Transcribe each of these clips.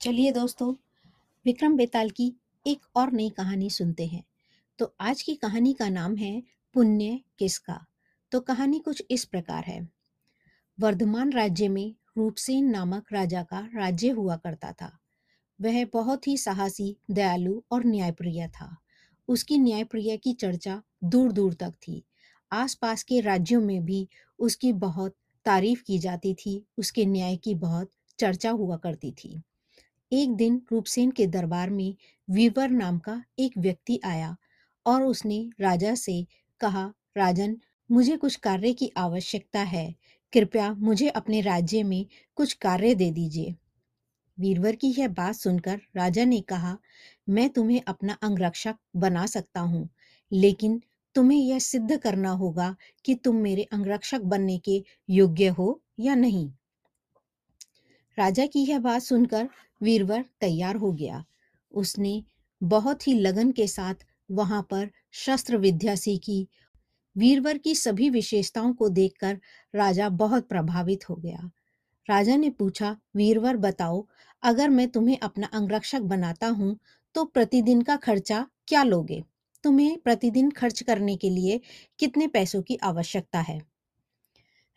चलिए दोस्तों, विक्रम बेताल की एक और नई कहानी सुनते हैं। तो आज की कहानी का नाम है पुण्य किसका? तो कहानी कुछ इस प्रकार है। वर्धमान राज्य में रूपसेन नामक राजा का राज्य हुआ करता था। वह बहुत ही साहसी, दयालु और न्यायप्रिय था। उसकी न्यायप्रिय की चर्चा दूर दूर तक थी। आसपास के राज्यों में भी उसकी बहुत तारीफ़ की जाती थी, उसके न्याय की बहुत चर्चा हुआ करती थी। एक दिन रूपसेन के दरबार में वीरवर नाम का एक व्यक्ति आया और उसने राजा से कहा, राजन, मुझे कुछ कार्य की आवश्यकता है। कृपया मुझे अपने राज्य में कुछ कार्य दे दीजिए। वीरवर की यह बात सुनकर राजा ने कहा, मैं तुम्हें अपना अंगरक्षक बना सकता हूँ, लेकिन तुम्हें यह सिद्ध करना होगा कि तुम मेरे अंगरक्षक बनने के योग्य हो या नहीं। राजा की यह बात सुनकर वीरवर तैयार हो गया। उसने बहुत ही लगन के साथ वहाँ पर शस्त्र विद्या सीखी। वीरवर की सभी विशेषताओं को देखकर राजा बहुत प्रभावित हो गया। राजा ने पूछा, वीरवर, बताओ, अगर मैं तुम्हें अपना अंगरक्षक बनाता हूँ तो प्रतिदिन का खर्चा क्या लोगे? तुम्हें प्रतिदिन खर्च करने के लिए कितने पैसों की आवश्यकता है?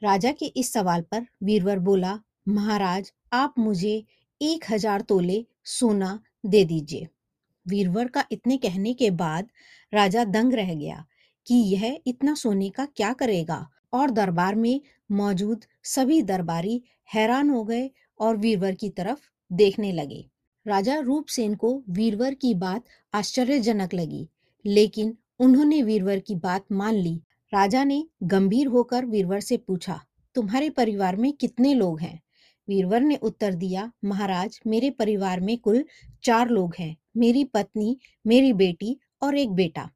राजा के इस सवाल पर वीरवर बोला, महाराज आप मुझे एक हज़ार तोले सोना दे दीजिए। वीरवर का इतने कहने के बाद राजा दंग रह गया कि यह इतना सोने का क्या करेगा? और दरबार में मौजूद सभी दरबारी हैरान हो गए और वीरवर की तरफ़ देखने लगे। राजा रूपसेन को वीरवर की बात आश्चर्यजनक लगी, लेकिन उन्होंने वीरवर की बात मान ली। राजा ने गंभीर होकर वीरवर से पूछा, तुम्हारे परिवार में कितने लोग हैं? वीरवर ने उत्तर दिया, महाराज, मेरे परिवार में कुल चार लोग हैं, मेरी पत्नी, मेरी बेटी और एक बेटा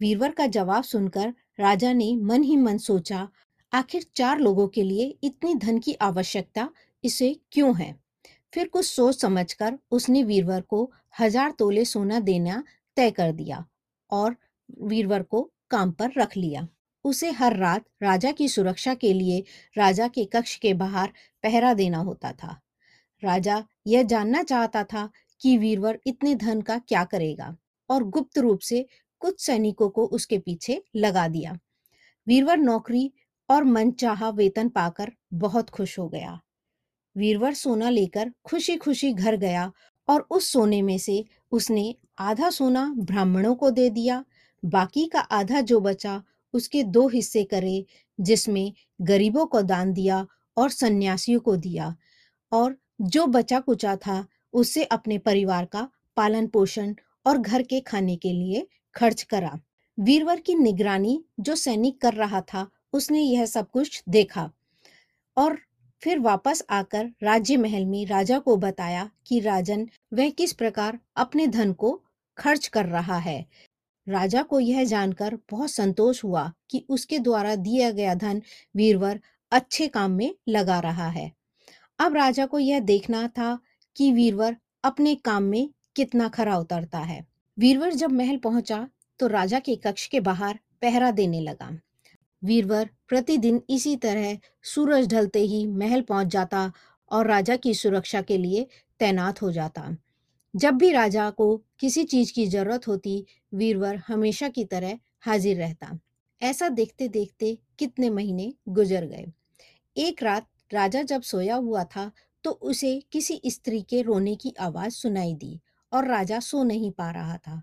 वीरवर का जवाब सुनकर राजा ने मन ही मन सोचा, आखिर चार लोगों के लिए इतनी धन की आवश्यकता इसे क्यों है फिर कुछ सोच समझकर उसने वीरवर को हज़ार तोले सोना देना तय कर दिया और वीरवर को काम पर रख लिया। उसे हर रात राजा की सुरक्षा के लिए राजा के कक्ष के बाहर पहरा देना होता था। राजा यह जानना चाहता था कि वीरवर इतने धन का क्या करेगा और गुप्त रूप से कुछ सैनिकों को उसके पीछे लगा दिया। वीरवर नौकरी और मनचाहा वेतन पाकर बहुत खुश हो गया। वीरवर सोना लेकर खुशी खुशी घर गया और उस सोने में से उसने आधा सोना ब्राह्मणों को दे दिया। बाकी का आधा जो बचा उसके दो हिस्से करे, जिसमें गरीबों को दान दिया और सन्यासियों को दिया। और जो बचा कुचा था उससे अपने परिवार का पालन पोषण और घर के खाने के लिए खर्च करा। वीरवर की निगरानी जो सैनिक कर रहा था, उसने यह सब कुछ देखा। और फिर वापस आकर राज्य महल में राजा को बताया कि राजन वह किस प्रकार अपने धन को खर्च कर रहा है। राजा को यह जानकर बहुत संतोष हुआ कि उसके द्वारा दिया गया धन वीरवर अच्छे काम में लगा रहा है। अब राजा को यह देखना था कि वीरवर अपने काम में कितना खरा उतरता है। वीरवर जब महल पहुँचा तो राजा के कक्ष के बाहर पहरा देने लगा। वीरवर प्रतिदिन इसी तरह सूरज ढलते ही महल पहुँच जाता और राजा की सुरक्षा के लिए तैनात हो जाता। जब भी राजा को किसी चीज़ की ज़रूरत होती, वीरवर हमेशा की तरह हाजिर रहता। ऐसा देखते देखते कितने महीने गुजर गए। एक रात राजा जब सोया हुआ था तो उसे किसी स्त्री के रोने की आवाज़ सुनाई दी और राजा सो नहीं पा रहा था।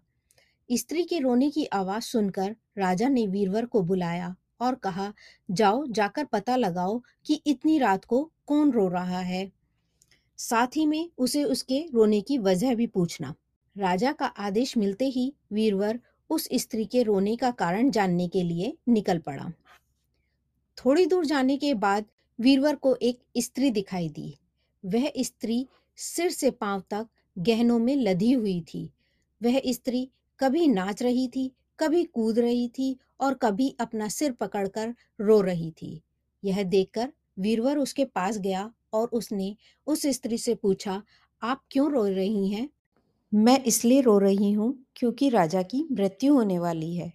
स्त्री के रोने की आवाज़ सुनकर राजा ने वीरवर को बुलाया और कहा, जाओ, जाकर पता लगाओ कि इतनी रात को कौन रो रहा है? साथ ही में उसे उसके रोने की वजह भी पूछना। राजा का आदेश मिलते ही वीरवर उस स्त्री के रोने का कारण जानने के लिए निकल पड़ा। थोड़ी दूर जाने के बाद वीरवर को एक स्त्री दिखाई दी। वह स्त्री सिर से पाँव तक गहनों में लदी हुई थी। वह स्त्री कभी नाच रही थी, कभी कूद रही थी और कभी अपना सिर पकड़कर रो रही थी। यह देखकर वीरवर उसके पास गया और उसने उस स्त्री से पूछा आप क्यों रो रही हैं? मैं इसलिए रो रही हूँ क्योंकि राजा की मृत्यु होने वाली है।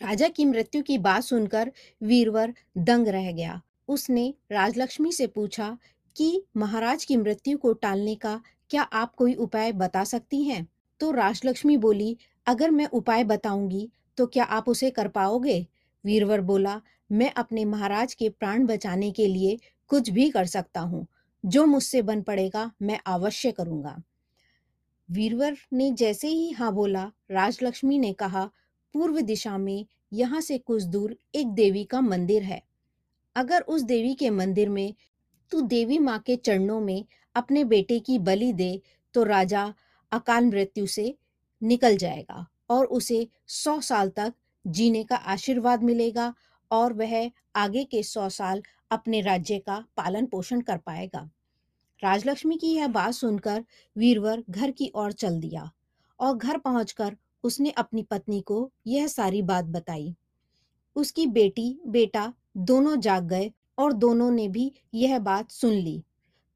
राजा की मृत्यु की बात सुनकर वीरवर दंग रह गया। उसने राजलक्ष्मी से पूछा कि महाराज की मृत्यु को टालने का क्या आप कोई उपाय बता सकती हैं? तो राजलक्ष्मी बोली अगर मैं उपाय बताऊँगी तो क्या आप उसे कर पाओगे? वीरवर बोला मैं अपने महाराज के प्राण बचाने के लिए कुछ भी कर सकता हूँ। जो मुझसे बन पड़ेगा, मैं अवश्य करूँगा। वीरवर ने जैसे ही हाँ बोला, राजलक्ष्मी ने कहा, पूर्व दिशा में यहाँ से कुछ दूर एक देवी का मंदिर है। अगर उस देवी के मंदिर में तू देवी माँ के चरणों में अपने बेटे की बलि दे तो राजा अकाल मृत्यु से निकल जाएगा और उसे सौ साल तक जीने का आशीर्वाद मिलेगा और वह आगे के सौ साल अपने राज्य का पालन पोषण कर पाएगा। राजलक्ष्मी की यह बात सुनकर वीरवर घर की ओर चल दिया और घर पहुंचकर उसने अपनी पत्नी को यह सारी बात बताई। उसकी बेटी, बेटा दोनों जाग गए और दोनों ने भी यह बात सुन ली।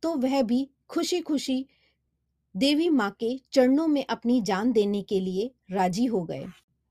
तो वह भी खुशी खुशी देवी माँ के चरणों में अपनी जान देने के लिए राज़ी हो गए।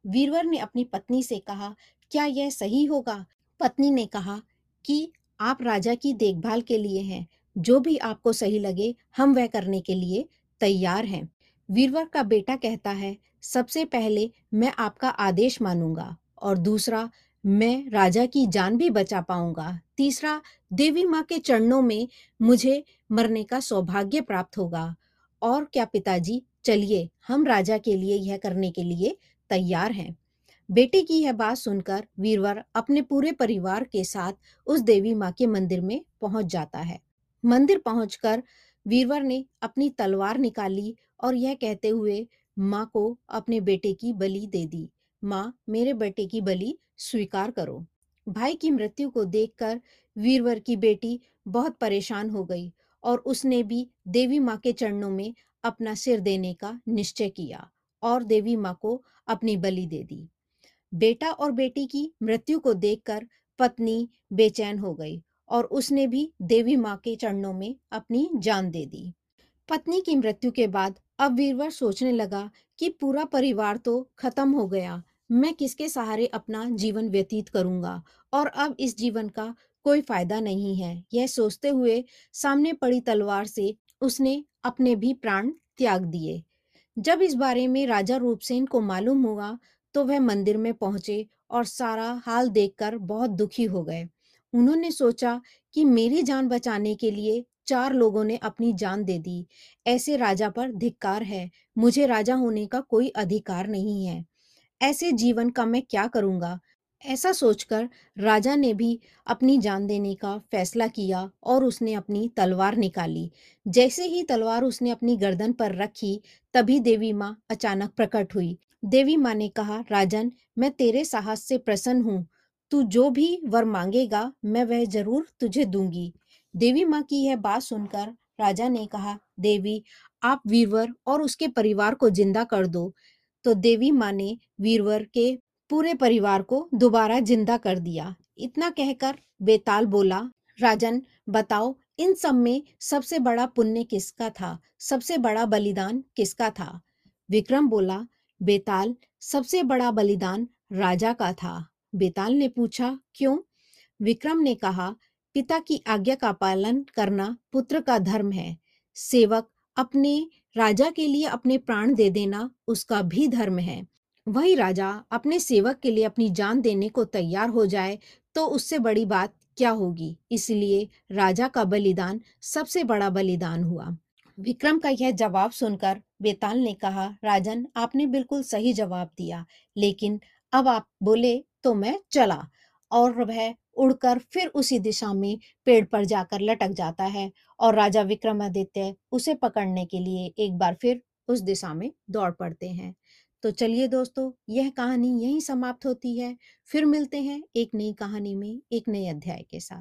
वीरवर ने अपनी पत्नी से कहा, क्या यह सही होगा? पत्नी ने कहा कि आप राजा की देखभाल के लिए हैं जो भी आपको सही लगे, हम वह करने के लिए तैयार हैं। वीरवर का बेटा कहता है, सबसे पहले मैं आपका आदेश मानूँगा और दूसरा, मैं राजा की जान भी बचा पाऊँगा। तीसरा, देवी माँ के चरणों में मुझे मरने का सौभाग्य प्राप्त होगा और क्या पिताजी, चलिए हम राजा के लिए यह करने के लिए तैयार हैं। बेटे की यह बात सुनकर वीरवर अपने पूरे परिवार के साथ उस देवी माँ के मंदिर में पहुँच जाता है। मंदिर पहुंचकर वीरवर ने अपनी तलवार निकाली और यह कहते हुए, माँ को अपने बेटे की बलि दे दी। माँ, मेरे बेटे की बलि स्वीकार करो। भाई की मृत्यु को देखकर वीरवर की बेटी बहुत परेशान हो गई और उसने भी देवी माँ के चरणों में अपना सिर देने का निश्चय किया और देवी माँ को अपनी बलि दे दी। बेटा और बेटी की मृत्यु को देखकर पत्नी बेचैन हो गई और उसने भी देवी माँ के चरणों में अपनी जान दे दी। पत्नी की मृत्यु के बाद अब वीरवर सोचने लगा कि पूरा परिवार तो खत्म हो गया, मैं किसके सहारे अपना जीवन व्यतीत करूँगा? और अब इस जीवन का कोई फ़ायदा नहीं है। यह सोचते हुए सामने पड़ी तलवार से उसने अपने भी प्राण त्याग दिए। जब इस बारे में राजा रूपसेन को मालूम हुआ तो वह मंदिर में पहुँचे और सारा हाल देखकर बहुत दुखी हो गए। उन्होंने सोचा कि मेरी जान बचाने के लिए चार लोगों ने अपनी जान दे दी। ऐसे राजा पर धिक्कार है। मुझे राजा होने का कोई अधिकार नहीं है। ऐसे जीवन का मैं क्या करूँगा? ऐसा सोचकर राजा ने भी अपनी जान देने का फैसला किया और उसने अपनी तलवार निकाली। जैसे ही तलवार उसने अपनी गर्दन पर रखी, तभी देवी माँ अचानक प्रकट हुई। देवी माँ ने कहा, राजन, मैं तेरे साहस से प्रसन्न हूँ। तू जो भी वर मांगेगा, मैं वह ज़रूर तुझे दूँगी। देवी माँ की यह बात सुनकर राजा ने कहा, देवी, आप वीरवर और उसके परिवार को ज़िंदा कर दो। तो देवी माँ ने वीरवर के पूरे परिवार को दोबारा ज़िंदा कर दिया। इतना कहकर बेताल बोला, राजन, बताओ, इन सब में सबसे बड़ा पुण्य किसका था? सबसे बड़ा बलिदान किसका था? विक्रम बोला, बेताल, सबसे बड़ा बलिदान राजा का था। बेताल ने पूछा, क्यों? विक्रम ने कहा, पिता की आज्ञा का पालन करना पुत्र का धर्म है। सेवक अपने राजा के लिए अपने प्राण दे देना उसका भी धर्म है। वही राजा अपने सेवक के लिए अपनी जान देने को तैयार हो जाए तो उससे बड़ी बात क्या होगी? इसलिए राजा का बलिदान, सबसे बड़ा बलिदान हुआ। विक्रम का यह जवाब सुनकर बेताल ने कहा, राजन, आपने बिल्कुल सही जवाब दिया, लेकिन अब आप बोले तो मैं चला और वह उड़कर फिर उसी दिशा में पेड़ पर जाकर लटक जाता है और राजा विक्रमादित्य उसे पकड़ने के लिए एक बार फिर उस दिशा में दौड़ पड़ते हैं। तो चलिए दोस्तों, यह कहानी यहीं समाप्त होती है। फिर मिलते हैं एक नई कहानी में, एक नए अध्याय के साथ।